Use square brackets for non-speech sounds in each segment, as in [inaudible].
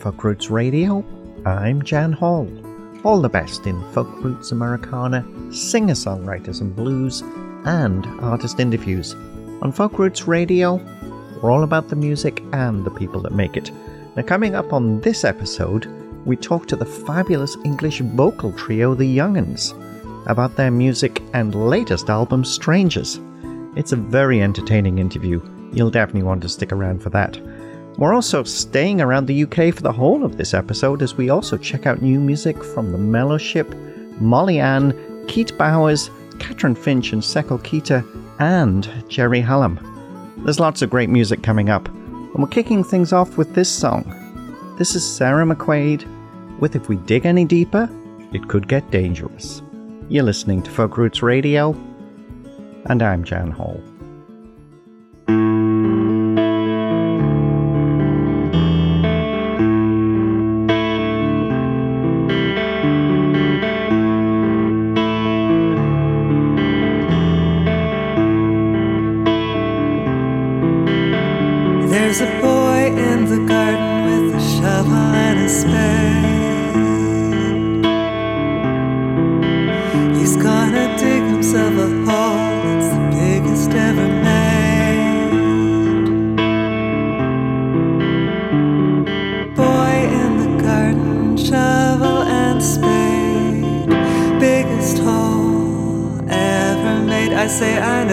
Folk Roots Radio. I'm Jan Hall. All the best in folk roots Americana, singer songwriters and blues, and artist interviews. On Folk Roots Radio, we're all about the music and the people that make it. Now, coming up on this episode, we talk to the fabulous English vocal trio The Young'uns about their music and latest album, Strangers. It's a very entertaining interview. You'll definitely want to stick around for that. We're also staying around the UK for the whole of this episode as we also check out new music from the Mellowship, Molly Ann, Keith Bowers, Catherine Finch and Seckou Keita, and Jerry Hallam. There's lots of great music coming up, and we're kicking things off with this song. This is Sarah McQuaid with If We Dig Any Deeper, It Could Get Dangerous. You're listening to Folk Roots Radio, and I'm Jan Hall. Say, I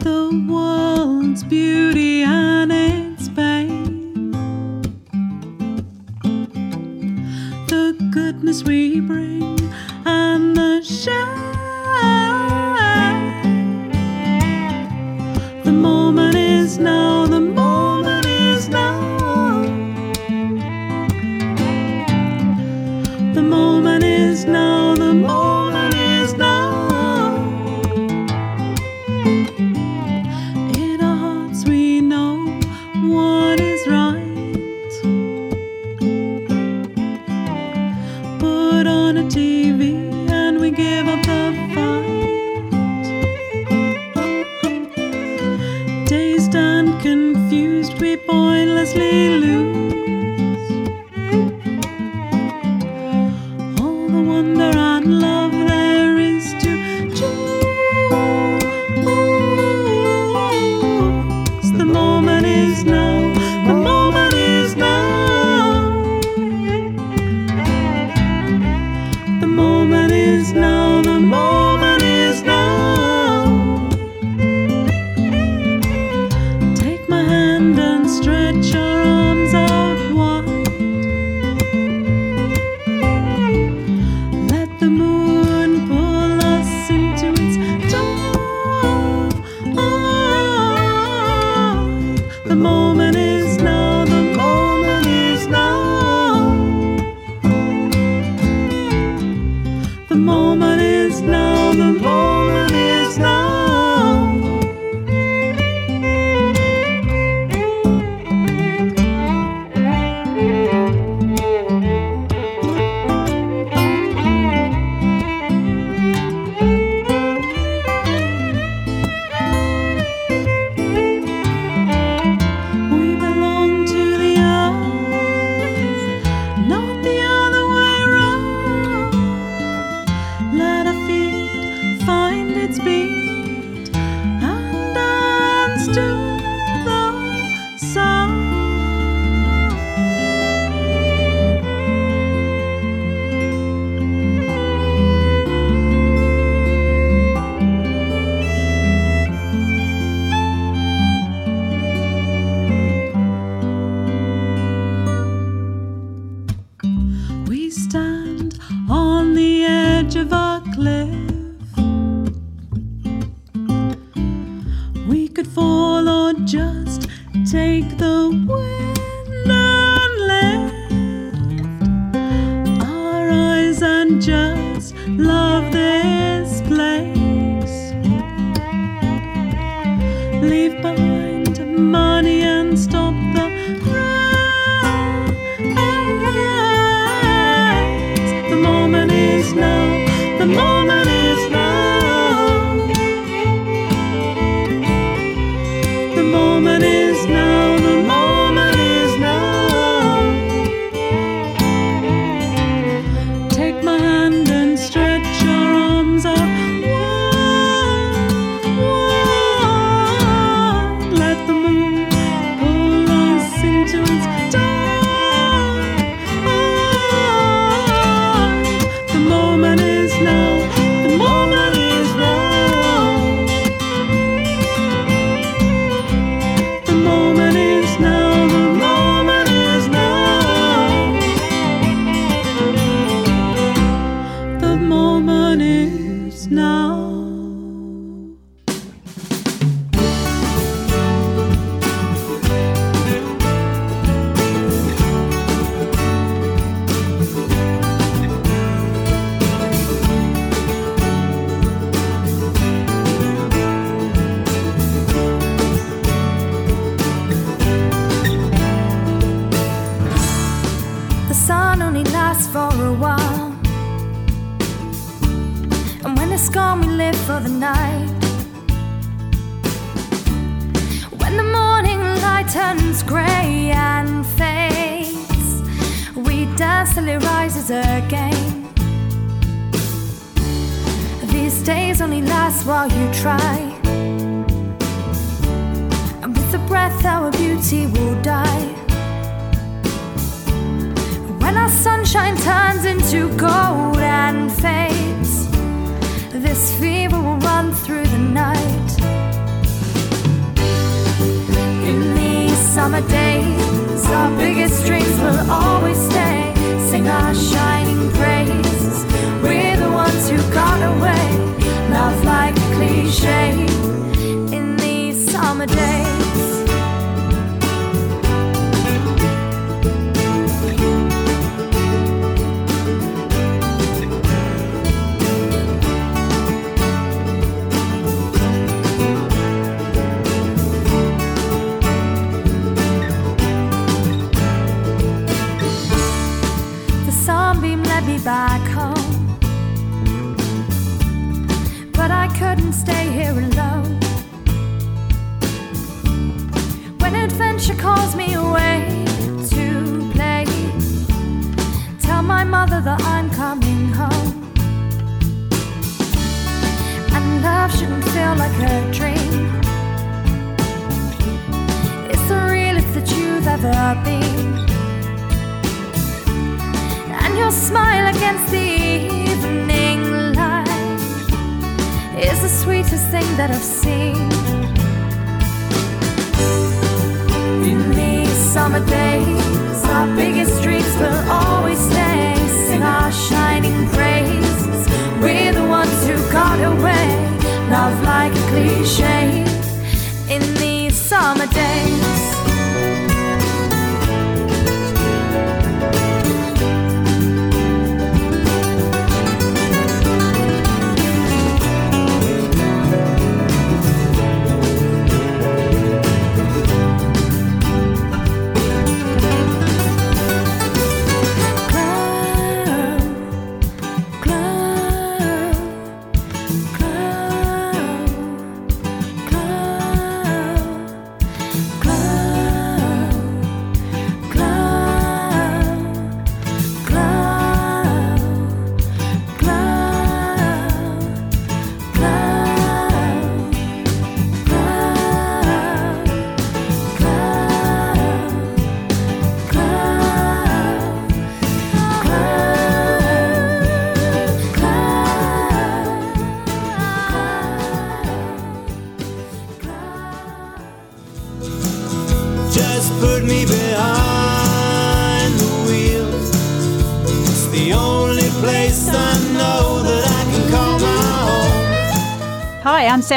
the world's beauty.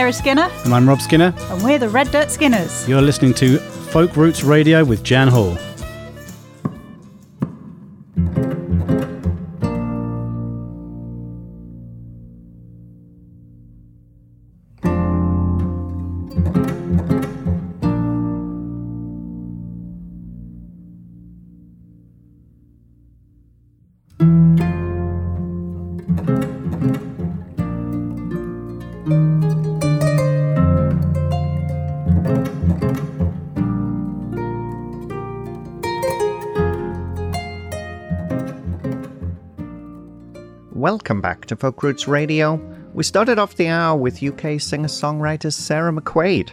Sarah Skinner, And I'm Rob Skinner. and we're the Red Dirt Skinners. You're listening to Folk Roots Radio with Jan Hall. To Folk Roots Radio. We started off the hour with UK singer songwriter Sarah McQuaid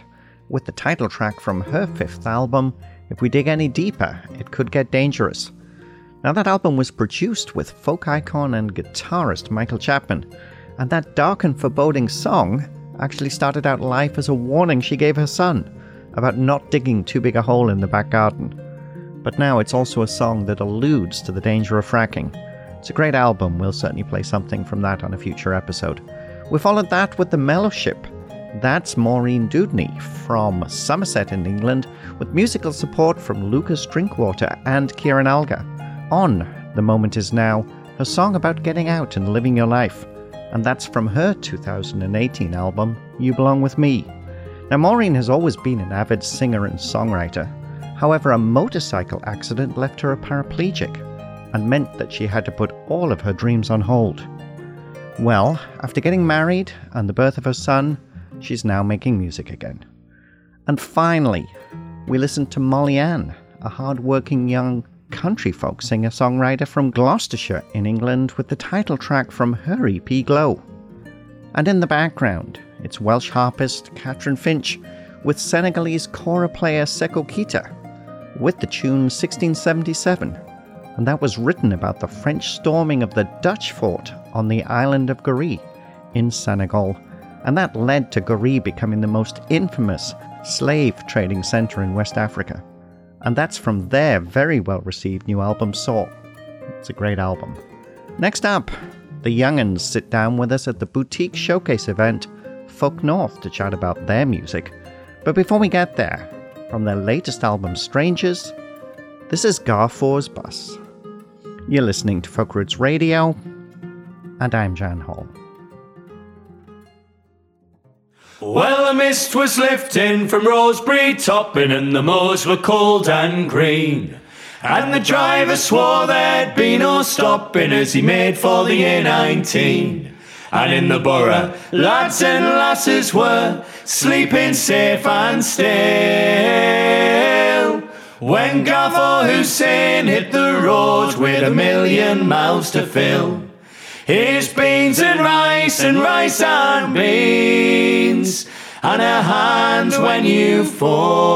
with the title track from her fifth album, If We Dig Any Deeper, It Could Get Dangerous. Now, that album was produced with folk icon and guitarist Michael Chapman, and that dark and foreboding song actually started out life as a warning she gave her son about not digging too big a hole in the back garden. But now it's also a song that alludes to the danger of fracking. It's a great album. We'll certainly play something from that on a future episode. We followed that with The Mellowship. That's Maureen Dewdney from Somerset in England, with musical support from Lucas Drinkwater and Kieran Alga. On The Moment Is Now, her song about getting out and living your life. And that's from her 2018 album, You Belong With Me. Now, Maureen has always been an avid singer and songwriter. However, a motorcycle accident left her a paraplegic and meant that she had to put all of her dreams on hold. Well, after getting married and the birth of her son, she's now making music again. And finally, we listened to Molly Ann, a hard-working young country folk singer-songwriter from Gloucestershire in England with the title track from her EP Glow. And in the background, it's Welsh harpist Catherine Finch with Senegalese kora player Seckou Keita with the tune 1677 and that was written about the French storming of the Dutch fort on the island of Goree in Senegal, and that led to Goree becoming the most infamous slave trading center in West Africa. And that's from their very well received new album, Soar. It's a great album. Next up, the Young'uns sit down with us at the boutique showcase event, Folk North, to chat about their music. But before we get there, from their latest album, Strangers, this is Ghafoor's Bus. You're listening to Folk Roots Radio, and I'm Jan Hall. Well, the mist was lifting from Roseberry Topping, and the moors were cold and green. And the driver swore there'd be no stopping as he made for the A19. And in the borough, lads and lasses were sleeping safe and still. When Ghafoor Hussain hit the road with a million mouths to fill. His beans and rice and rice and beans, and a hand when you fall.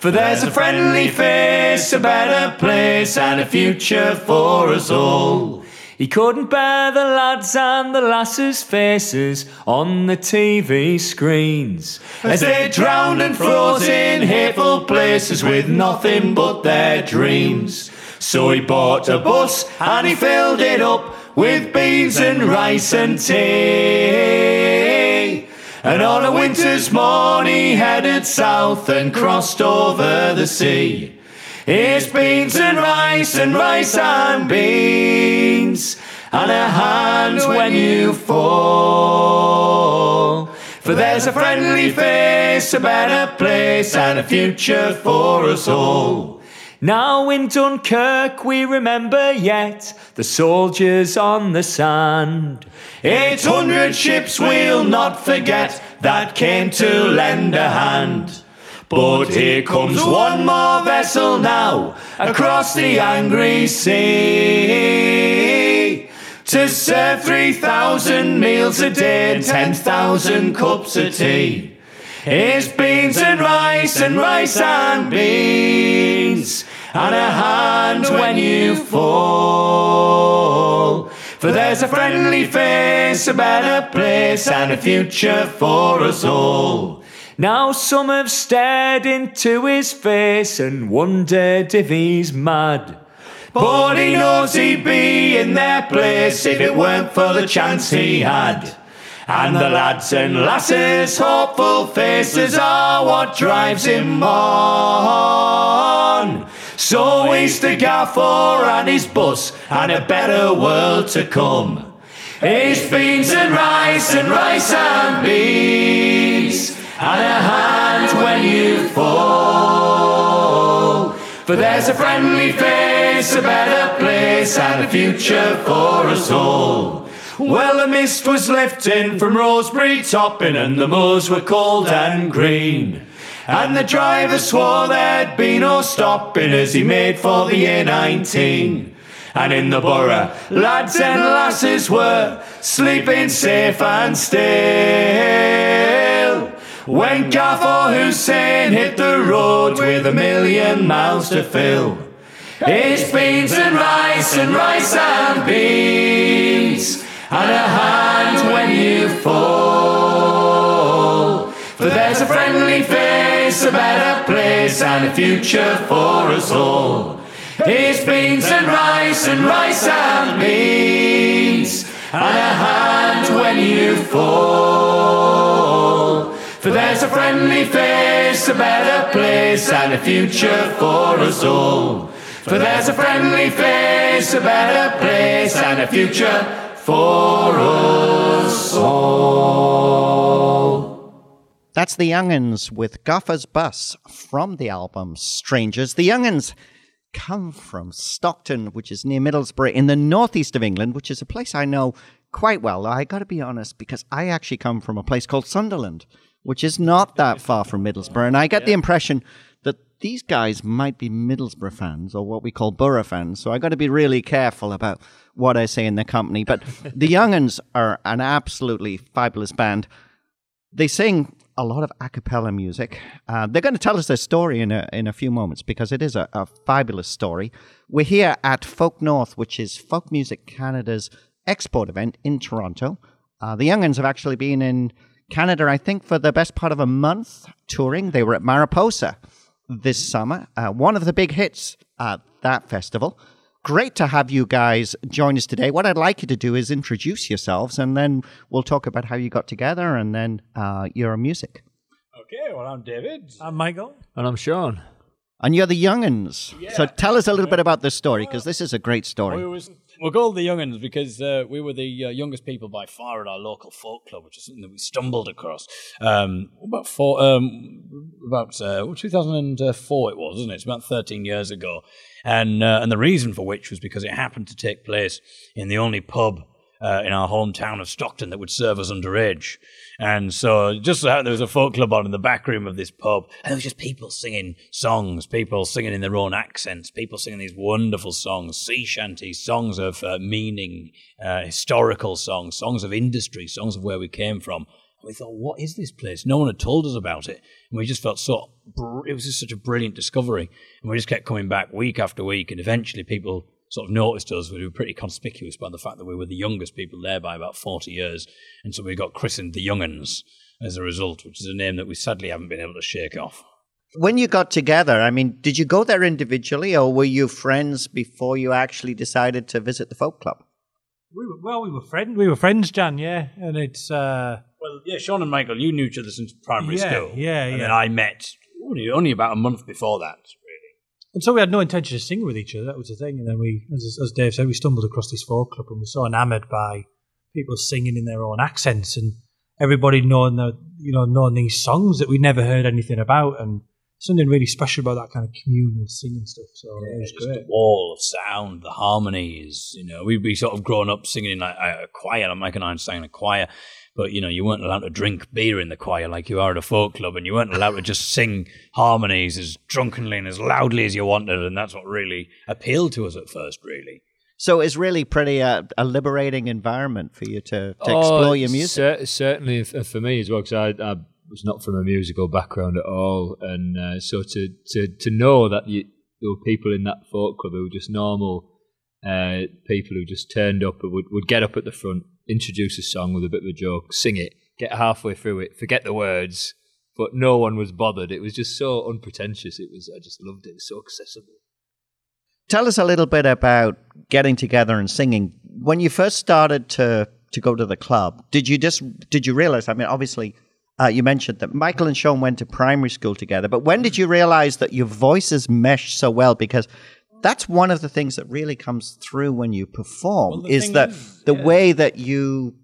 For there's a friendly face, a better place, and a future for us all. He couldn't bear the lads and the lasses' faces on the TV screens as they drowned and froze in hateful places with nothing but their dreams. So he bought a bus and he filled it up with beans and rice and tea. And on a winter's morn he headed south and crossed over the sea. It's beans and rice and rice and beans, and a hand when you fall. For there's a friendly face, a better place, and a future for us all. Now in Dunkirk we remember yet the soldiers on the sand. Eight hundred ships we'll not forget that came to lend a hand. But here comes one more vessel now across the angry sea to serve 3,000 meals a day and 10,000 cups of tea. It's beans and rice and rice and beans and a hand when you fall. For there's a friendly face, a better place, and a future for us all. Now some have stared into his face and wondered if he's mad. But he knows he'd be in their place if it weren't for the chance he had. And the lads and lasses' hopeful faces are what drives him on. So he's the gaffer and his bus and a better world to come. It's beans and rice and rice and beans and a hand when you fall. For there's a friendly face, a better place, and a future for us all. Well, the mist was lifting from Roseberry Topping, and the moors were cold and green. And the driver swore there'd be no stopping as he made for the A19. And in the borough, lads and lasses were sleeping safe and still. When Ghafoor Hussain hit the road with a million mouths to fill. It's beans and rice and rice and beans and a hand when you fall. For there's a friendly face, a better place, and a future for us all. It's beans and rice and rice and beans and a hand when you fall. For there's a friendly face, a better place, and a future for us all. For there's a friendly face, a better place, and a future for us all. That's the Young'uns with Ghafoor's Bus from the album Strangers. The Young'uns come from Stockton, which is near Middlesbrough in the northeast of England, which is a place I know quite well. I got to be honest, because I actually come from a place called Sunderland, which is not that far from Middlesbrough. And I get the impression that these guys might be Middlesbrough fans or what we call Borough fans. So I've got to be really careful about what I say in the company. But [laughs] the Young'uns are an absolutely fabulous band. They sing a lot of a cappella music. Uh, they're going to tell us their story in a, in a few moments because it is a, a fabulous story. We're here at Folk North, which is Folk Music Canada's export event in Toronto. Uh, the Young'uns have actually been in Canada, I think, for the best part of a month touring. They were at Mariposa this summer, uh, one of the big hits at that festival. Great to have you guys join us today. What I'd like you to do is introduce yourselves, and then we'll talk about how you got together and then uh, your music. Okay, well, I'm David. I'm Michael. And I'm Sean. And you're the Young'uns. So tell us a little bit about this story, because this is a great We story. was, we're called the Young'uns because uh, we were the uh, youngest people by far at our local folk club, which is something that we stumbled across. Um, about four, um, about uh, 2004 it was, isn't it? It's about 13 years ago, and uh, and the reason for which was because it happened to take place in the only pub uh, in our hometown of Stockton that would serve us underage. And so just so there was a folk club on in the back room of this pub, and there was just people singing songs, people singing in their own accents, people singing these wonderful songs, sea shanties, songs of uh, meaning, uh, historical songs, songs of industry, songs of where we came from. And we thought, what is this place? No one had told us about it, and we just felt so. Br- it was just such a brilliant discovery, and we just kept coming back week after week, and eventually people sort of noticed us. We were pretty conspicuous by the fact that we were the youngest people there by about 40 years. And so we got christened the Young'uns as a result, which is a name that we sadly haven't been able to shake off. When you got together, I mean, did you go there individually or were you friends before you actually decided to visit the folk club? We were, well, we were friends. We were friends, Jan. Yeah, and it's uh, Well, yeah, Sean and Michael, you knew each other since primary Yeah, school. yeah, And yeah. then I met only, only about a month before that, really. And so we had no intention of singing with each other. That was the thing. And then we, as, as Dave said, we stumbled across this folk club and we were so enamoured by people singing in their own accents and everybody knowing the, you know, knowing these songs that we'd never heard anything about and something really special about that kind of communal singing stuff. So it was Just great. the wall of sound, the harmonies. You know, we'd be sort of grown up singing in like a, a choir. Like Mike and I sang in a choir, but you know, you weren't allowed to drink beer in the choir like you are at a folk club, and you weren't allowed to just sing harmonies as drunkenly and as loudly as you wanted. And that's what really appealed to us at first, really. So it's really pretty uh, a liberating environment for you to, to Oh, explore your music. cer- certainly f- for me as well, because I, I was not from a musical background at all, and uh, so to, to to know that you, there were people in that folk club who were just normal uh, people who just turned up and would, would get up at the front, introduce a song with a bit of a joke, sing it, get halfway through it, forget the words, but no one was bothered. It was just so unpretentious. It was I just loved it. It was so accessible. Tell us a little bit about getting together and singing. When you first started to to go to the club, did you just did you realize? I mean, obviously, uh, you mentioned that Michael and Sean went to primary school together, but when did you realize that your voices meshed so well? Because that's one of the things that really comes through when you perform Well, the is thing that is, the yeah. way that you.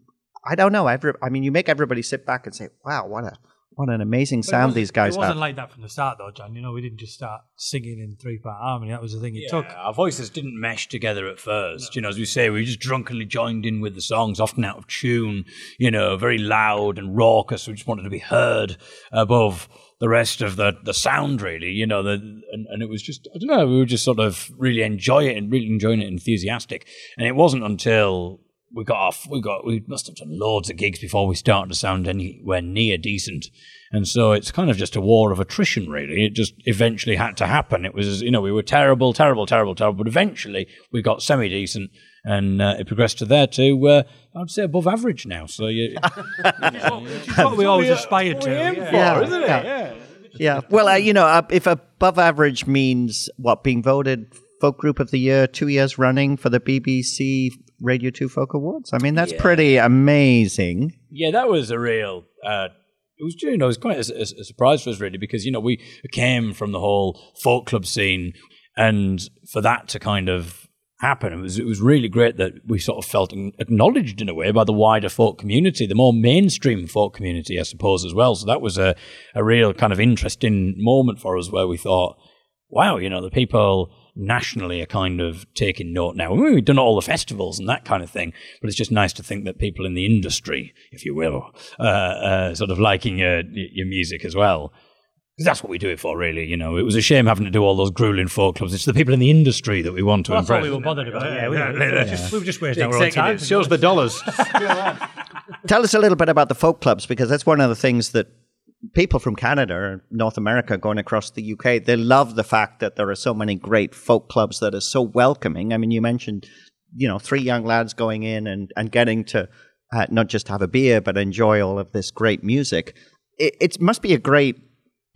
I don't know. Every, I mean, you make everybody sit back and say, "Wow, what a what an amazing But sound these guys It wasn't have." like that from the start, though, John. You know, we didn't just start singing in three part harmony. That was the thing it Yeah, took. our voices didn't mesh together at first. You know, as we say, we just drunkenly joined in with the songs, often out of tune, you know, very loud and raucous. We just wanted to be heard above the rest of the, the sound, really, you know, the, and, and it was just, I don't know, we were just sort of really enjoy it and really enjoying it, enthusiastic. And it wasn't until we got off, we got, we must have done loads of gigs before we started to sound anywhere near decent. And so it's kind of just a war of attrition, really. It just eventually had to happen. It was, you know, we were terrible, terrible, terrible, terrible, but eventually we got semi decent and uh, it progressed to there to, uh, I'd say, above average now. So you, [laughs] It's what we always aspired to. yeah. yeah, isn't it? yeah. Yeah. Well, uh, you know, uh, if above average means what being voted folk group of the year two years running for the BBC Radio Two Folk Awards. I mean, that's pretty amazing. Yeah, that was a real. Uh, it was, you know, it was quite a, a, a surprise for us, really, because you know we came from the whole folk club scene, and for that to kind of happen, it was it was really great that we sort of felt acknowledged in a way by the wider folk community, the more mainstream folk community, I suppose, as well. So that was a a real kind of interesting moment for us, where we thought, wow, you know, the people nationally are kind of taking note now. I mean, we've done all the festivals and that kind of thing, but it's just nice to think that people in the industry, if you will, uh, uh, sort of liking your your music as well. Because that's what we do it for, really. You know, it was a shame having to do all those grueling folk clubs. It's the people in the industry that we want to Well, that's what impress. we were bothered about. Yeah, we, we, were just, we were just wasting our own time. Executives shows the dollars. [laughs] Tell us a little bit about the folk clubs because that's one of the things that people from Canada, North America, going across the UK, they love the fact that there are so many great folk clubs that are so welcoming. I mean, you mentioned, you know, three young lads going in and, and getting to uh, not just have a beer, but enjoy all of this great music. It, it must be a great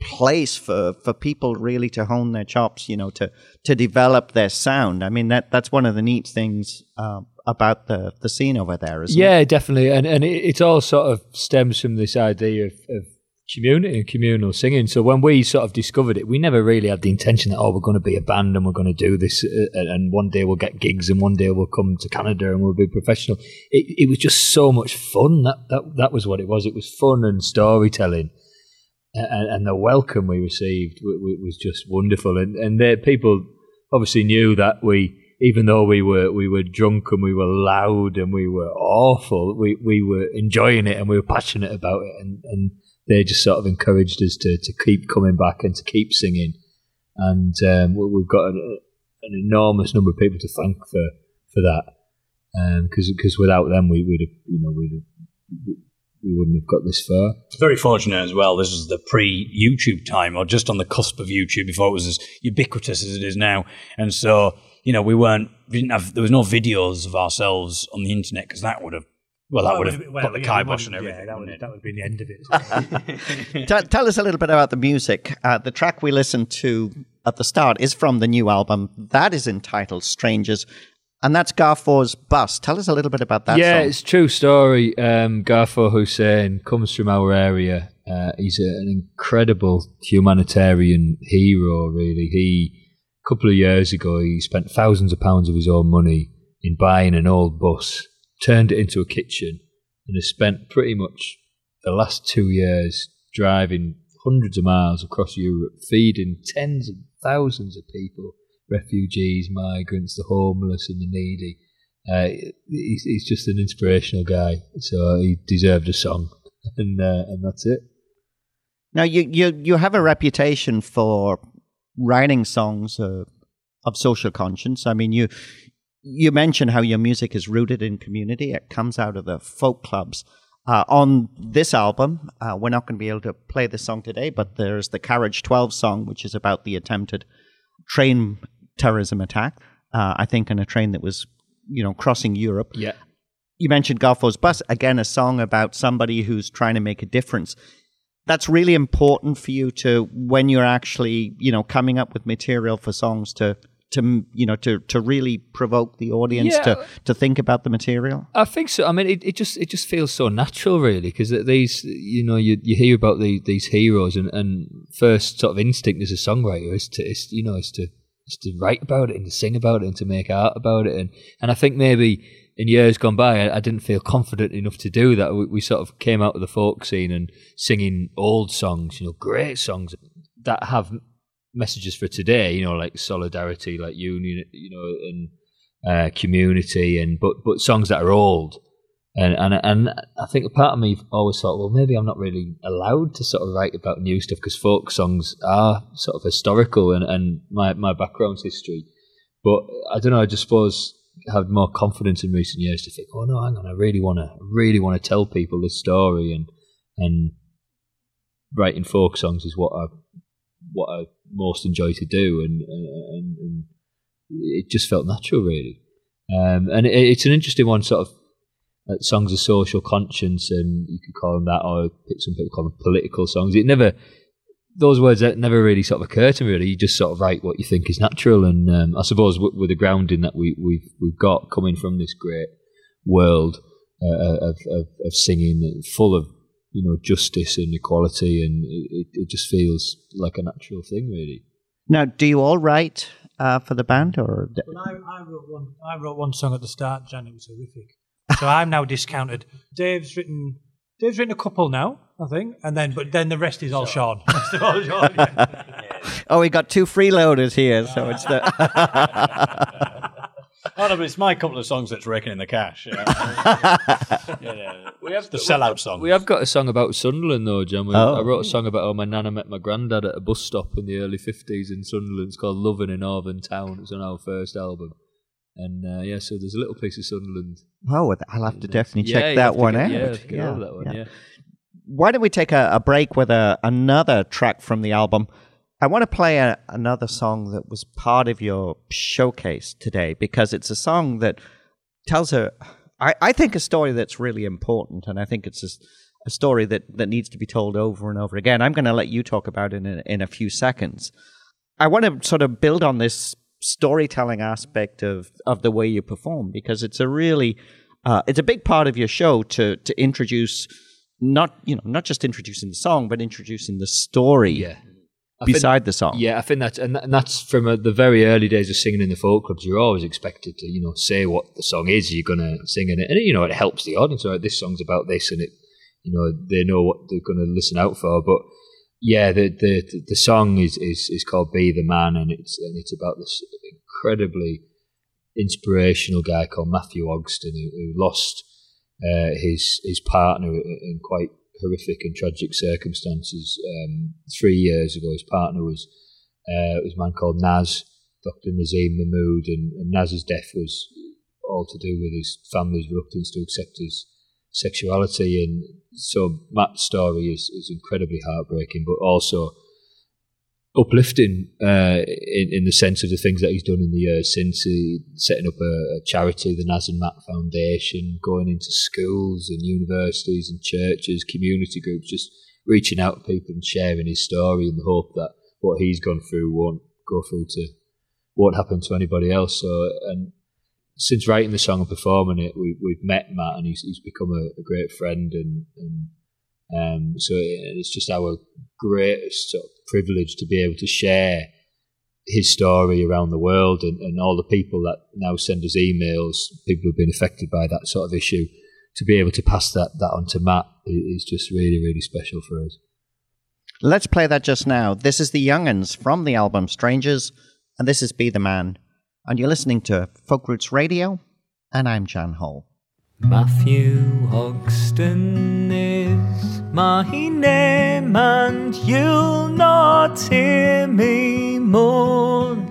place for, for people really to hone their chops, you know, to, to develop their sound. I mean, that, that's one of the neat things uh, about the, the scene over there, isn't it? Yeah, definitely, and and it, it all sort of stems from this idea of, of community and communal singing. So when we sort of discovered it, we never really had the intention that oh, we're going to be a band and we're going to do this, uh, and, and one day we'll get gigs and one day we'll come to Canada and we'll be professional. It, it was just so much fun. That that that was what it was. It was fun and storytelling. And, and the welcome we received was just wonderful, and and the people obviously knew that we even though we were we were drunk and we were loud and we were awful, we we were enjoying it and we were passionate about it, and and they just sort of encouraged us to to keep coming back and to keep singing, and um, we- we've got an, an enormous number of people to thank for for that, because because without them we would have you know we'd have, we wouldn't have got this far. Very fortunate as well. This is the pre YouTube time, or just on the cusp of YouTube before it was as ubiquitous as it is now. And so, you know, we weren't, we didn't have, there was no videos of ourselves on the internet because that would have, well, that would have put the kibosh on everything. Yeah, that would, wouldn't it? that would be the end of it. [laughs] Tell- tell us a little bit about the music. Uh, the track we listened to at the start is from the new album. That is entitled Strangers, and that's Ghafoor's Bus. Tell us a little bit about that yeah, song. it's a true story. Um, Ghafoor Hussain comes from our area. Uh, he's a, an incredible humanitarian hero. Really, he a couple of years ago he spent thousands of pounds of his own money in buying an old bus, turned it into a kitchen, and has spent pretty much the last two years driving hundreds of miles across Europe, feeding tens of thousands of people, refugees, migrants, the homeless, and the needy. Uh, he's, he's just an inspirational guy, so he deserved a song, [laughs] and uh, and that's it. Now you you you have a reputation for writing songs uh, of social conscience. I mean, you you mentioned how your music is rooted in community. It comes out of the folk clubs. Uh, on this album, uh, we're not going to be able to play this song today, but there's the Carriage 12 song, which is about the attempted train terrorism attack. Uh, I think on a train that was, you know, crossing Europe Yeah, you mentioned Ghafoor's Bus, again, a song about somebody who's trying to make a difference. That's really important for you to, when you're actually, you know, coming up with material for songs to, to, you know, to, to really provoke the audience Yeah. to, to think about the material. I think so. I mean, it, it just it just feels so natural, really, because these you know you you hear about the, these heroes, and, and first sort of instinct as a songwriter is to is, you know is to is to write about it and to sing about it and to make art about it, and and I think maybe in years gone by, I, I didn't feel confident enough to do that. We, we sort of came out of the folk scene and singing old songs, you know, great songs that have messages for today, you know, like solidarity, like union, you know, and uh, community, and but but songs that are old, and and and I think a part of me always thought, well, maybe I'm not really allowed to sort of write about new stuff because folk songs are sort of historical, and and my my background's history, but I don't know. I just suppose had more confidence in recent years to think, oh no, hang on, I really want to really want to tell people this story, and and writing folk songs is what I what I most enjoy to do, and and, and it just felt natural, really. Um, and it, it's an interesting one, sort of songs of social conscience, and you could call them that, or some people call them political songs. It never those words that never really sort of occur to me. Really, you just sort of write what you think is natural, and um, I suppose with, with the grounding that we, we've we've got coming from this great world uh, of, of of singing, full of you know justice and equality, and it, it just feels like a natural thing, really. Now, do you all write uh, for the band or? Well, I, I wrote one. I wrote one song at the start, Jan. It was horrific. So I'm now discounted. Dave's written. Dave's written a couple now, I think, and then but then the rest is all Sean. [laughs] Rest is all Sean, yeah. [laughs] Oh, we got two freeloaders here, so it's the. [laughs] Oh, no, but it's my couple of songs that's raking in the cash. Yeah. yeah, We have the sellout song. We have got a song about Sunderland, though, John. We, Oh. I wrote a song about how my nana met my granddad at a bus stop in the early 50s in Sunderland. It's called Loving in Northern Town. It's on our first album. And uh, yeah, so there's a little piece of Sunderland. Oh, I'll have to definitely Yeah, check that one get- out. Yeah, have to get over that one, yeah. Why don't we take a, a break with a, another track from the album? I want to play a, another song that was part of your showcase today because it's a song that tells a, I, I think, a story that's really important, and I think it's a, a story that, that needs to be told over and over again. I'm going to let you talk about it in a, in a few seconds. I want to sort of build on this storytelling aspect of, of the way you perform because it's a really uh, it's a big part of your show to to introduce not you know not just introducing the song but introducing the story Yeah. I think- beside the song. Yeah, I think that's and, that- and that's from uh, the very early days of singing in the folk clubs. You're always expected to, you know, say what the song is. You're gonna sing in it, and you know it helps the audience. Right, this song's about this, and it, you know, they know what they're gonna listen out for. But yeah, the the the song is is is called "Be the Man," and it's and it's about this incredibly inspirational guy called Matthew Ogston who, who lost uh, his his partner in quite horrific and tragic circumstances um, three years ago. His partner was uh, was a man called Naz, Dr. Nazim Mahmood, and, and Naz's death was all to do with his family's reluctance to accept his sexuality. And so Matt's story is, is incredibly heartbreaking, but also uplifting uh, in, in the sense of the things that he's done in the years since he setting up a, a charity, the Naz and Matt Foundation, going into schools and universities and churches, community groups, just reaching out to people and sharing his story in the hope that what he's gone through won't go through to won't happen to anybody else. So and since writing the song and performing it, we, we've met Matt and he's, he's become a, a great friend and, and um, so it's just our greatest sort of privilege to be able to share his story around the world and, and all the people that now send us emails, people who've been affected by that sort of issue, to be able to pass that, that on to Matt is just really, really special for us. Let's play that just now. This is the Young'uns from the album Strangers, and this is Be the Man. And you're listening to Folk Roots Radio, and I'm Jan Hall. Matthew Ogston is my name, and you'll not hear me mourn.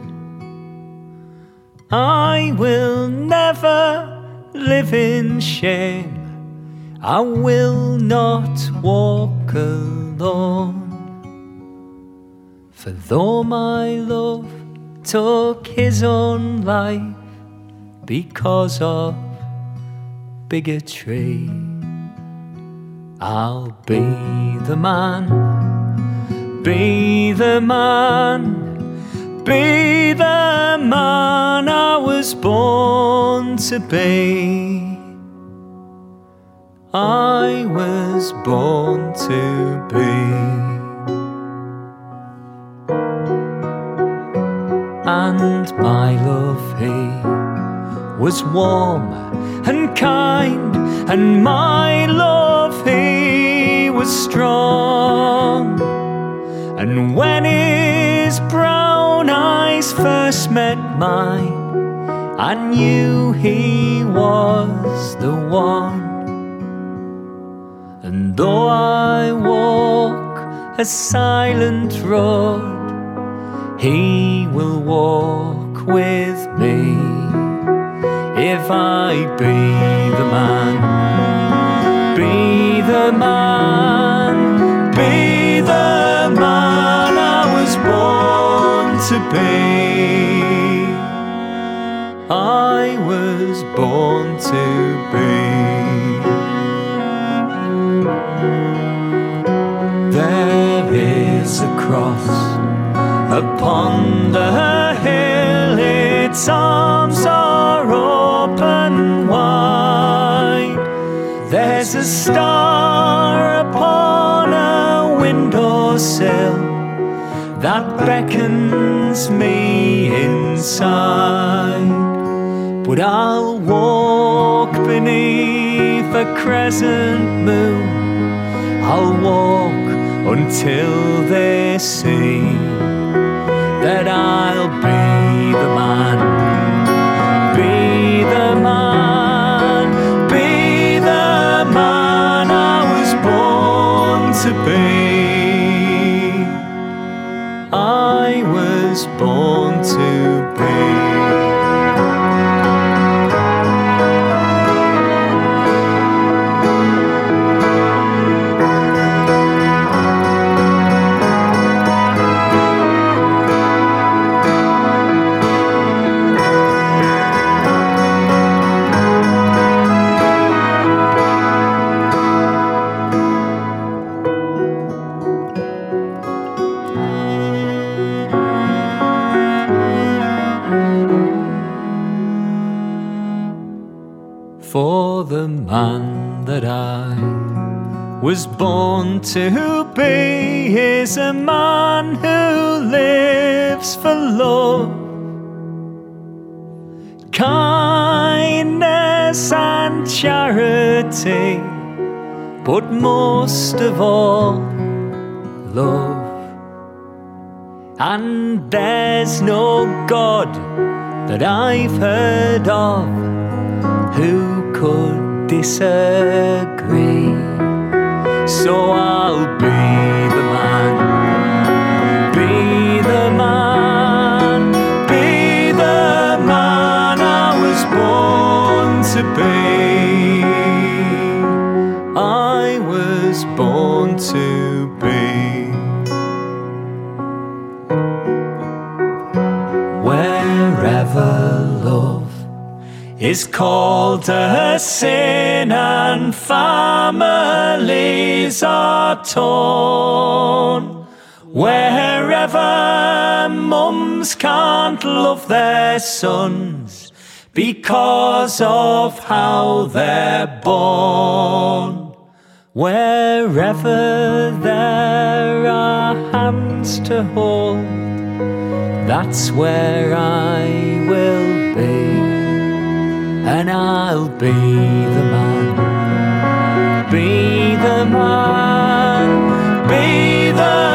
I will never live in shame, I will not walk alone. For though my love took his own life because of bigotry. I'll be the man, be the man, be the man I was born to be. I was born to be. And my love, he was warm and kind, and my love he was strong. And when his brown eyes first met mine, I knew he was the one. And though I walk a silent road, he will walk with me if I be the man, be the man, be the man I was born to be. I was born to be. Upon the hill, its arms are open wide. There's a star upon a windowsill that beckons me inside. But I'll walk beneath a crescent moon. I'll walk until they see that I'll be the man, be the man, be the man I was born to be. But most of all, love. And there's no God that I've heard of. Who could disagree? So is called a sin and families are torn. Wherever mums can't love their sons because of how they're born. Wherever there are hands to hold, that's where I and I'll be the man, be the man, be the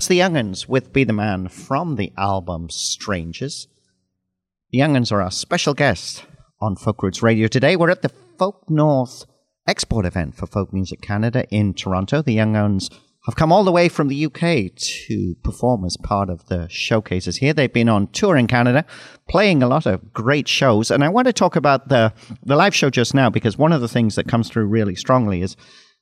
That's the Young'uns with Be the Man from the album Strangers. The Young'uns are our special guest on Folk Roots Radio today. We're at the Folk North export event for Folk Music Canada in Toronto. The Young'uns have come all the way from the UK to perform as part of the showcases here. They've been on tour in Canada, playing a lot of great shows. And I want to talk about the, the live show just now because one of the things that comes through really strongly is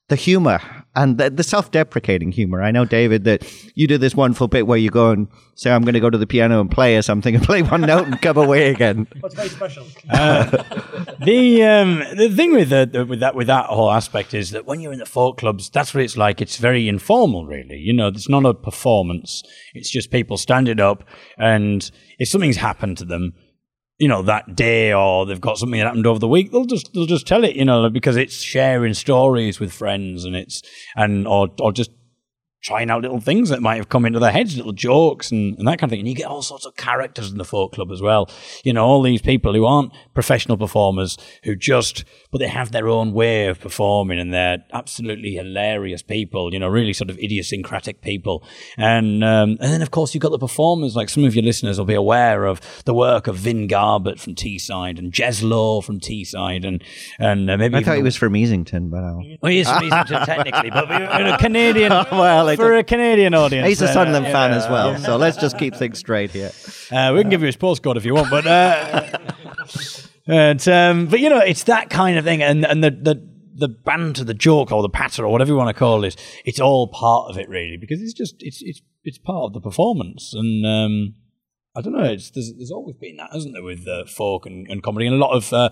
the humor and the, the self-deprecating humor. I know, David, that you do this wonderful bit where you go and say, "I'm going to go to the piano and play or something," and [laughs] play one note and come away again. What's very special? [laughs] the um, the thing with the, the- with that with that whole aspect is that when you're in the folk clubs, that's what it's like. It's very informal, really. You know, it's not a performance. It's just people standing up, and if something's happened to them, you know, that day, or they've got something that happened over the week, they'll just they'll just tell it. You know, because it's sharing stories with friends, and it's and or or just trying out little things that might have come into their heads, little jokes and, and that kind of thing. And you get all sorts of characters in the folk club as well. You know, all these people who aren't professional performers who just, but they have their own way of performing and they're absolutely hilarious people, you know, really sort of idiosyncratic people. And, um, and then of course you've got the performers, like some of your listeners will be aware of the work of Vin Garbutt from Teesside and Jez Lowe from Teesside and, and uh, maybe I thought he was from Easington, but I'll... well, he is from [laughs] Easington technically, but a Canadian. [laughs] Well, for a- Canadian audience, he's a uh, Sunderland fan yeah, as well. yeah. So let's just keep things straight here. Uh, we can give you his postcode if you want, but uh, [laughs] and, um, but you know, it's that kind of thing, and and the the the banter, the joke, or the patter, or whatever you want to call it, it's all part of it, really, because it's just it's it's it's part of the performance, and um, I don't know, there's, there's always been that, hasn't there, with uh, folk and, and comedy, and a lot of uh,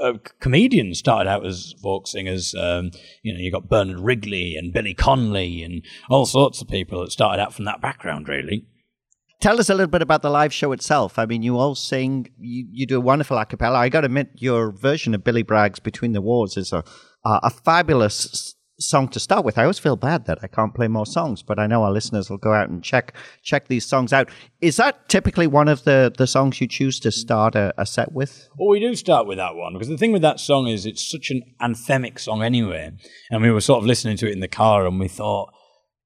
uh, comedians started out as folk singers. Um, you know, you got Bernard Wrigley and Billy Connolly and all sorts of people that started out from that background, really. Tell us a little bit about the live show itself. I mean, you all sing, you, you do a wonderful a cappella. I got to admit, your version of Billy Bragg's Between the Wars is a, a, fabulous song to start with. I always feel bad that I can't play more songs, but I know our listeners will go out and check check these songs out. Is that typically one of the, the songs you choose to start a, a set with? Well, we do start with that one because the thing with that song is it's such an anthemic song anyway. And we were sort of listening to it in the car and we thought,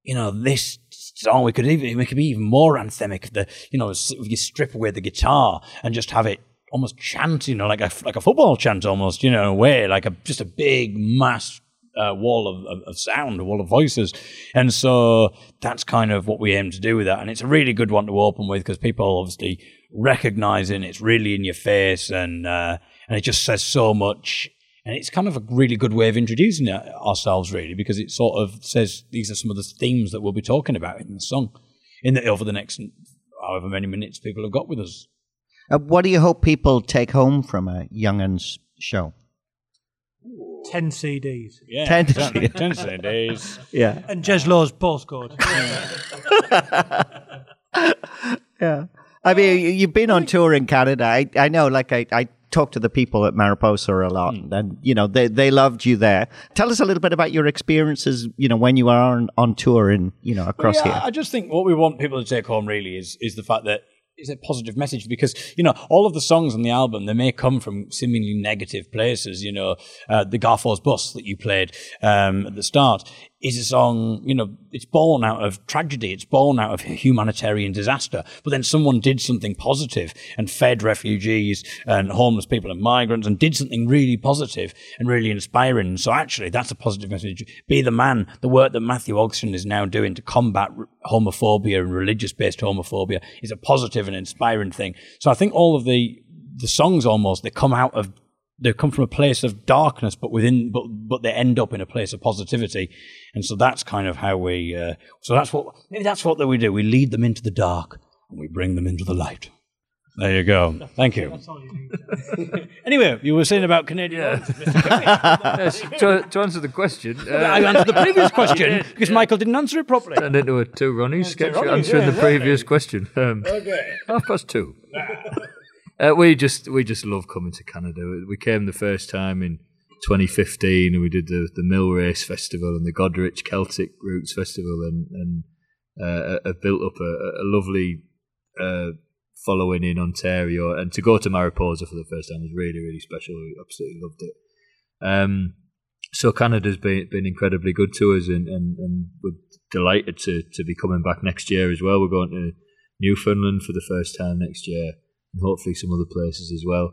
you know, this song we could even we could be even more anthemic. The you know, you strip away the guitar and just have it almost chant, you know, like a like a football chant almost, you know, in a way, like a just a big mass uh, wall of, of, of sound, a wall of voices. And so that's kind of what we aim to do with that. And it's a really good one to open with because people obviously recognizing it's really in your face and, uh, and it just says so much. And it's kind of a really good way of introducing ourselves, really, because it sort of says these are some of the themes that we'll be talking about in the song in the, over the next however many minutes people have got with us. Uh, what do you hope people take home from a Young'uns show? 10 CDs. Yeah, 10 exactly. 10 CDs. Yeah. And Jez Lowe's postcode. [laughs] Yeah. I mean, you- you've been on tour in Canada. I, I know, like, I, I talk to the people at Mariposa a lot, hmm. and, you know, they, they loved you there. Tell us a little bit about your experiences, you know, when you are on, on tour in, you know, across yeah, here. I just think what we want people to take home really is is the fact that is a positive message because you know all of the songs on the album they may come from seemingly negative places. You know, uh, the Ghafoor's Bus that you played um, at the start is a song. You know, it's born out of tragedy. It's born out of humanitarian disaster. But then someone did something positive and fed refugees and homeless people and migrants and did something really positive and really inspiring. So actually, that's a positive message. Be the man. The work that Matthew Ogston is now doing to combat homophobia and religious-based homophobia is a positive and inspiring thing. So I think all of the the songs almost they come out of they come from a place of darkness, but within but but they end up in a place of positivity, and so that's kind of how we. Uh, so that's what maybe that's what that we do. We lead them into the dark and we bring them into the light. There you go. Thank you. [laughs] anyway, you were saying about Canadian. [laughs] Yes, to, to answer the question, [laughs] uh, I answered the previous question because Michael didn't answer it properly. turned into a two Ronnie sketch Ronnie, answering yeah, the previous question. Um, Half past two. uh, we just we just love coming to Canada. We came the first time in 2015, and we did the the Mill Race Festival and the Goderich Celtic Roots Festival, and and uh, built up a, a lovely uh, following in Ontario. And to go to Mariposa for the first time was really really special. We absolutely loved it. Um, so Canada's been been incredibly good to us, and, and, and we're delighted to to be coming back next year as well. We're going to Newfoundland for the first time next year, and hopefully some other places as well.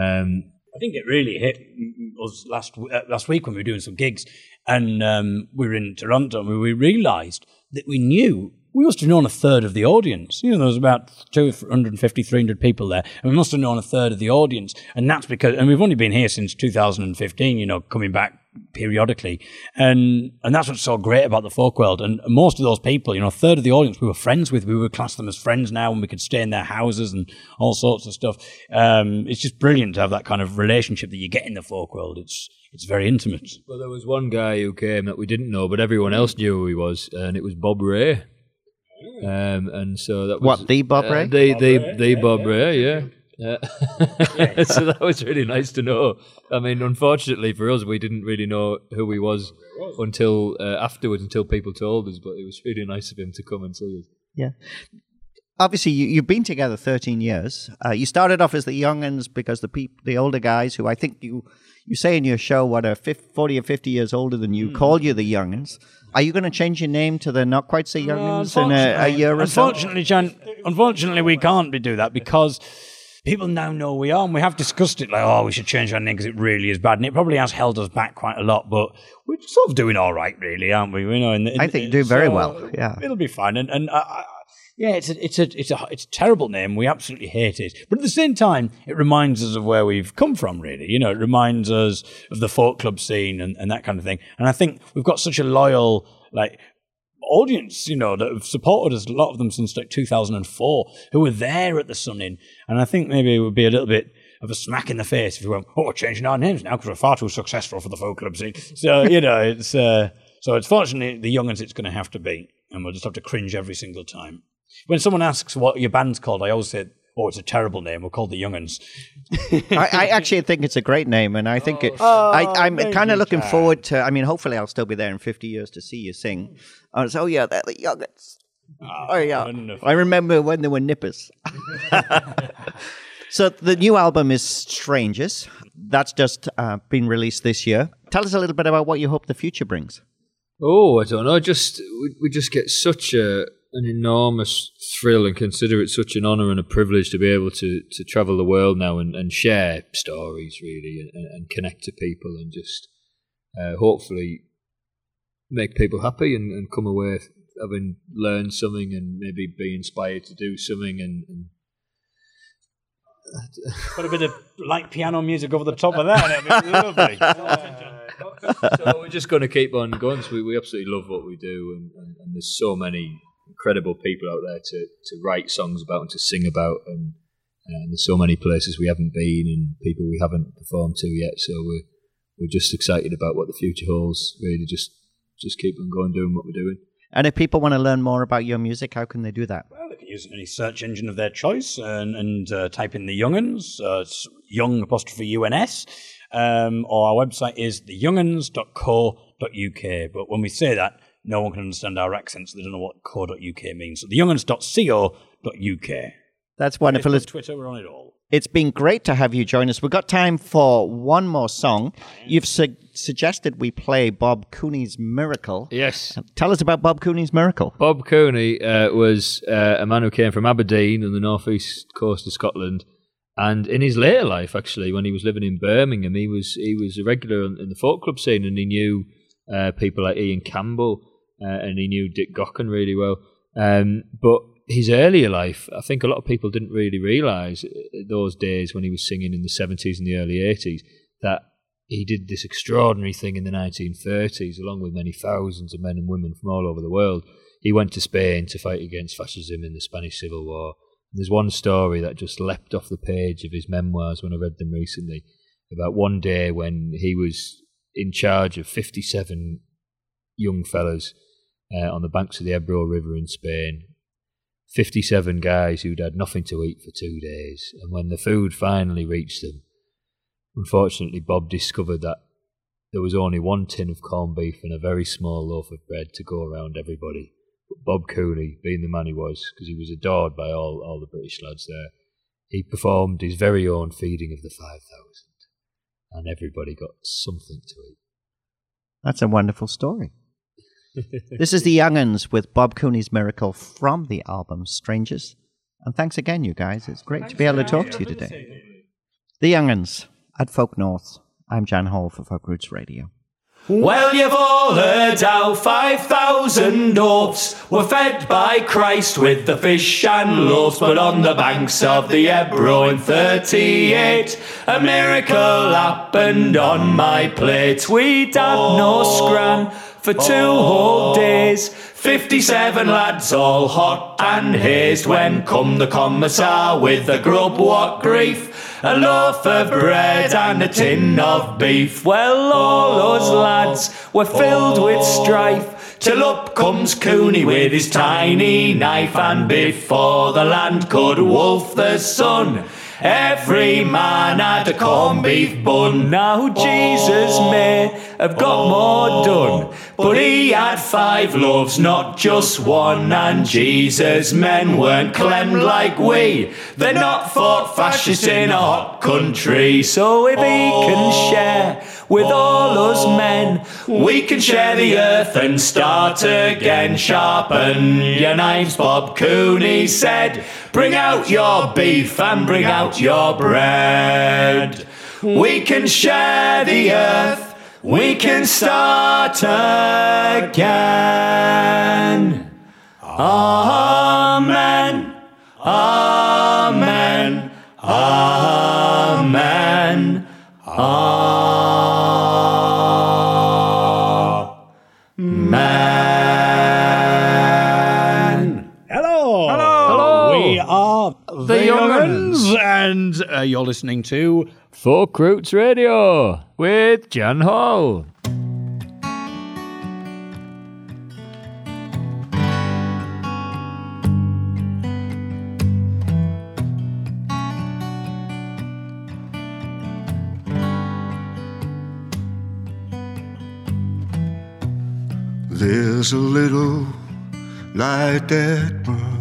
Um, I think it really hit us last uh, last week when we were doing some gigs, and um, we were in Toronto, and we realised that we knew we must have known a third of the audience. You know, there was about 250, 300 people there, and we must have known a third of the audience, and that's because, and we've only been here since 2015. You know, coming back periodically, and and that's what's so great about the folk world. And most of those people, you know, a third of the audience we were friends with, we would class them as friends now, and we could stay in their houses and all sorts of stuff. Um, it's just brilliant to have that kind of relationship that you get in the folk world. It's it's very intimate. well, there was one guy who came that we didn't know, but everyone else knew who he was, and it was Bob Rae. Um, and so that was What, the Bob uh, Rae? the the the Bob Rae, yeah. [laughs] Uh, so that was really nice to know. I mean, unfortunately for us, we didn't really know who he was until uh, afterwards, until people told us. But it was really nice of him to come and see us. Yeah. Obviously, you, you've been together 13 years. Uh, you started off as the young'uns because the peop- the older guys, who I think you you say in your show, what are 50, 40 or 50 years older than you, call you the young'uns. Are you going to change your name to the not quite so young'uns in a, a year or so? Unfortunately, Jan, unfortunately, we can't do that because people now know we are, and we have discussed it. Like, oh, we should change our name because it really is bad, and it probably has held us back quite a lot. But we're sort of doing all right, really, aren't we? You know, the, in I think do very well, yeah. it'll be fine. And and I, yeah, it's a it's a it's a it's a terrible name. We absolutely hate it, but at the same time, it reminds us of where we've come from. Really, you know, it reminds us of the folk club scene and, and that kind of thing. And I think we've got such a loyal like audience, you know, that have supported us, a lot of them since like 2004, who were there at the Sun Inn. And I think maybe it would be a little bit of a smack in the face if we went, oh, we're changing our names now because we're far too successful for the folk club scene. So, you know, it's, uh, so it's fortunately the young'uns it's going to have to be. And we'll just have to cringe every single time. When someone asks what your band's called, I always say, oh, it's a terrible name. We're called the Young'uns. [laughs] I, I actually think it's a great name, and I think it, I, I'm Oh, kind of looking Jack. forward to. I mean, hopefully, I'll still be there in 50 years to see you sing. I was, oh yeah, they're the young'uns. oh yeah, wonderful. I remember when they were nippers. [laughs] so the new album is Strangers. That's just uh, been released this year. Tell us a little bit about what you hope the future brings. Oh, I don't know. Just we, we just get such a an enormous thrill and consider it such an honour and a privilege to be able to to travel the world now and, and share stories really and, and connect to people and just uh, hopefully make people happy and, and come away having learned something and maybe be inspired to do something and, and Put a bit of light piano music over the top of that. and it'd be lovely. [laughs] so we're just going to keep on going. So we, we absolutely love what we do, and, and, and there's so many incredible people out there to, to write songs about and to sing about, and, and there's so many places we haven't been and people we haven't performed to yet. So we're we're just excited about what the future holds. Really, just just keep on going, doing what we're doing. And if people want to learn more about your music, how can they do that? Well, they can use any search engine of their choice and, and uh, type in the Young'uns, uh, it's young apostrophe UNS, um, or our website is theyoung'uns.co.uk. But when we say that, no one can understand our accent, so they don't know what co.uk means. So theyoung'uns.co.uk. That's wonderful. Facebook, It's, Twitter, we're on it all. it's been great to have you join us. We've got time for one more song. You've su- suggested we play Bob Cooney's Miracle. Yes. Tell us about Bob Cooney's Miracle. Bob Cooney uh, was uh, a man who came from Aberdeen on the northeast coast of Scotland, and in his later life, actually, when he was living in Birmingham, he was he was a regular in, in the folk club scene, and he knew uh, people like Ian Campbell, and he knew Dick Gaughan really well. Um, but his earlier life, I think a lot of people didn't really realise uh, those days when he was singing in the seventies and the early eighties that he did this extraordinary thing in the 1930s, along with many thousands of men and women from all over the world. He went to Spain to fight against fascism in the Spanish Civil War. And there's one story that just leapt off the page of his memoirs when I read them recently about one day when he was in charge of 57 young fellas uh, on the banks of the Ebro River in Spain. 57 guys who'd had nothing to eat for two days. And when the food finally reached them, Unfortunately, Bob discovered that there was only one tin of corned beef and a very small loaf of bread to go around everybody. But Bob Cooney, being the man he was, because he was adored by all, all the British lads there, he performed his very own feeding of the 5,000. And everybody got something to eat. That's a wonderful story. This is the Young'uns with Bob Cooney's Miracle from the album Strangers. And thanks again, you guys. It's great to be able to talk to you today. The Young'uns at Folk North. I'm Jan Hall for Folk Roots Radio. Well, you've all heard how 5,000 oafs were fed by Christ with the fish and loaves, but on the banks of the Ebro in 38, a miracle happened on my plate. We'd had no scran for two whole oh, days. 57 lads all hot and hazed when come the commissar with the grub, what grief. A loaf of bread and a tin of beef. Well, all those oh. lads were filled with oh. strife. Till up comes Cooney with his tiny knife, and before the land could wolf the sun, every man had a corned beef bun. Now Jesus oh. may have got more oh. done, but he had five loaves, not just one. And Jesus' men weren't clemmed like we. They're not fought fascists in a hot country. So if he can oh. share with all us men, we can share the earth and start again. Sharpen your knives, Bob Cooney said. Bring out your beef and bring out your bread. We can share the earth. We can start again. Amen. Amen. Amen. Young'uns, and uh, you're listening to Folk Roots Radio with Jan Hall. There's a little light that burns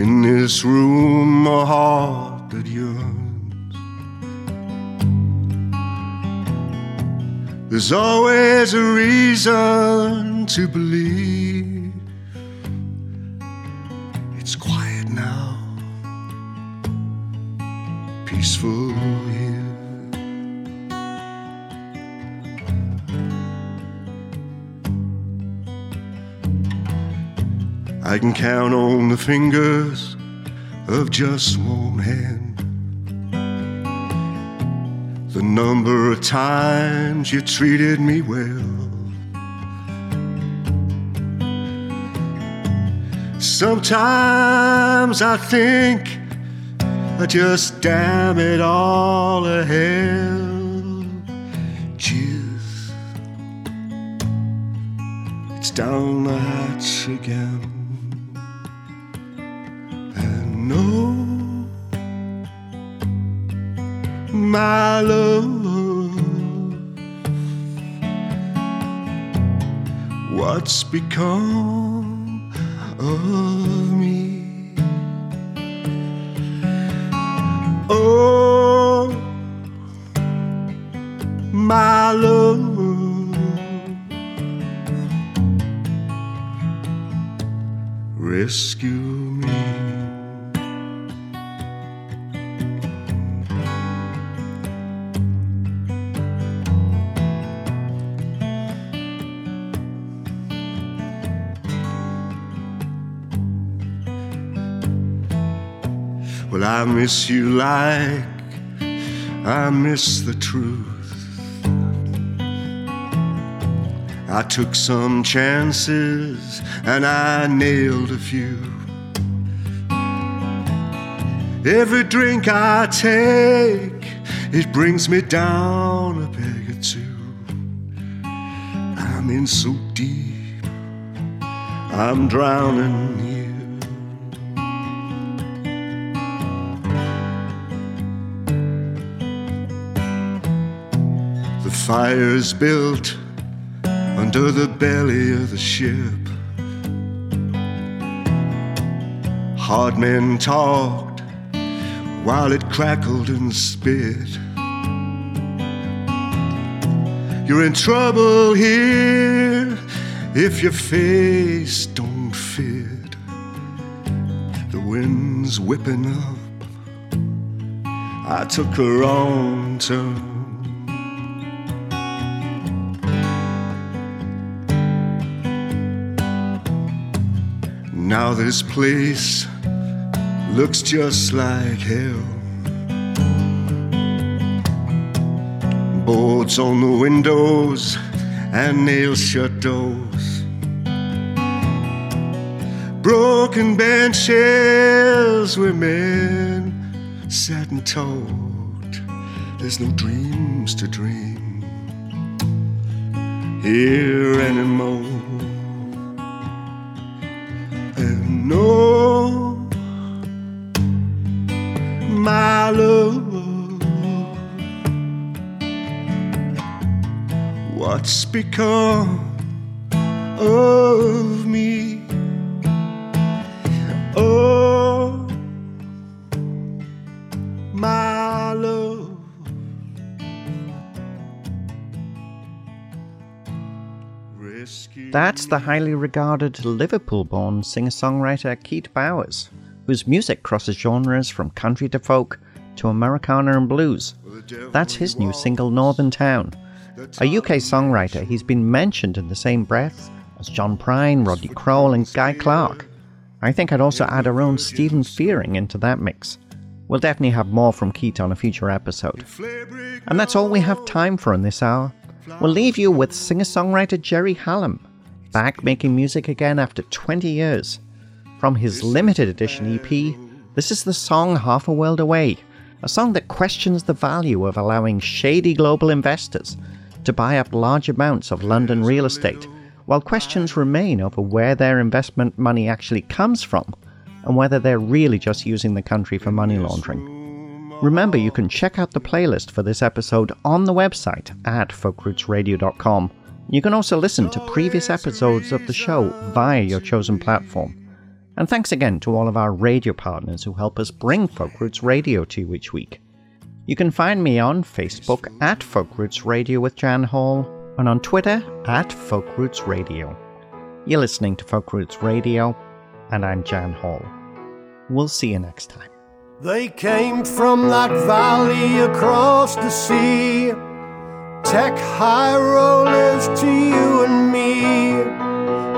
in this room, a heart that yearns. There's always a reason to believe. It's quiet now, peaceful I can count on the fingers of just one hand. The number of times you treated me well. Sometimes I think I just damn it all to hell. Cheers. It's down the hatch again. My love, what's become of me? Oh, my love. Rescue I miss you like I miss the truth. I took some chances and I nailed a few. Every drink I take, it brings me down a peg or two. I'm in so deep, I'm drowning fire's built under the belly of the ship. Hard men talked while it crackled and spit. You're in trouble here if your face don't fit. The wind's whipping up. I took a wrong turn. Now this place looks just like hell. Boards on the windows and nail shut doors. Broken benches where men sat and talked. There's no dreams to dream here anymore. No, my love, what's become of That's the highly regarded Liverpool born singer songwriter Keith Bowers, whose music crosses genres from country to folk to Americana and blues. That's his new single Northern Town. A UK songwriter, he's been mentioned in the same breath as John Prine, Rodney Crowell, and Guy Clark. I think I'd also add our own Stephen Fearing into that mix. We'll definitely have more from Keith on a future episode. And that's all we have time for in this hour. We'll leave you with singer songwriter Jerry Hallam, back making music again after 20 years. From his limited edition EP, this is the song Half a World Away, a song that questions the value of allowing shady global investors to buy up large amounts of London real estate, while questions remain over where their investment money actually comes from and whether they're really just using the country for money laundering. Remember, you can check out the playlist for this episode on the website at folkrootsradio.com. You can also listen to previous episodes of the show via your chosen platform. And thanks again to all of our radio partners who help us bring Folk Roots Radio to you each week. You can find me on Facebook at Folk Roots Radio with Jan Hall and on Twitter at Folk Roots Radio. You're listening to Folk Roots Radio, and I'm Jan Hall. We'll see you next time. They came from that valley across the sea. Tech high rollers to you and me.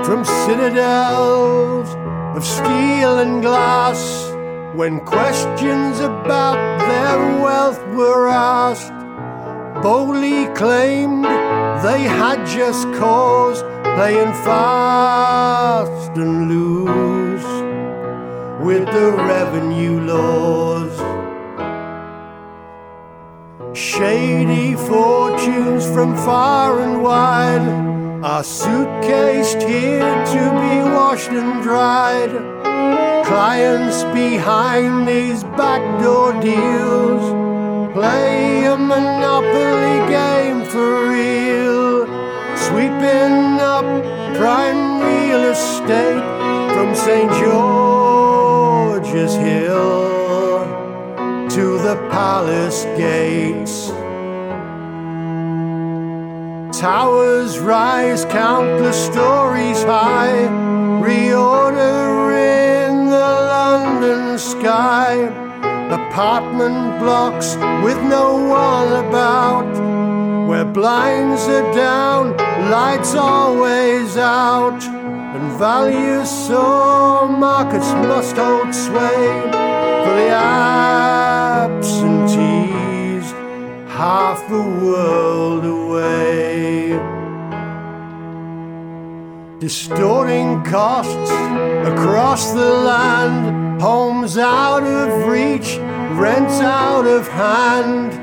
From citadels of steel and glass. When questions about their wealth were asked, boldly claimed they had just cause, playing fast and loose with the revenue laws. shady fortunes from far and wide are suitcased here to be washed and dried. Clients behind these backdoor deals play a monopoly game for real, sweeping up prime real estate from St. Hill to the palace gates. Towers rise countless stories high, reorder in the London sky. Apartment blocks with no one about, where blinds are down, lights always out, and values so markets must hold sway for the absentees, half the world away. Distorting costs across the land, homes out of reach, rents out of hand,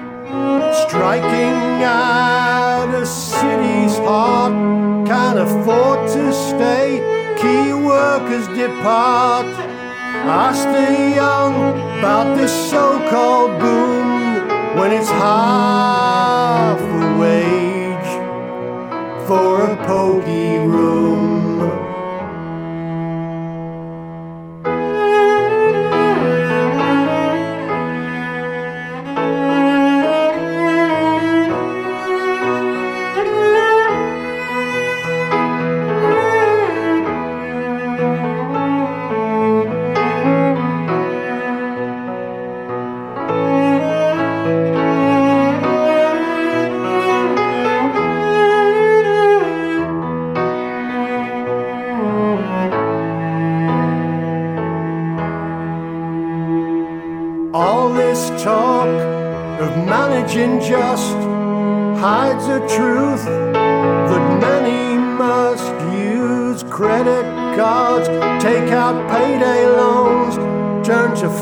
striking at a city's heart. Can't afford to stay, key workers depart. Ask the young about this so called boom when it's half a wage for a pokey room.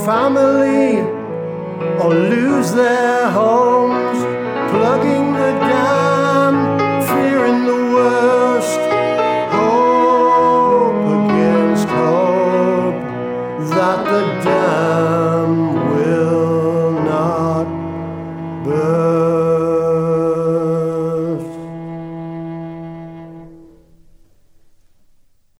Turn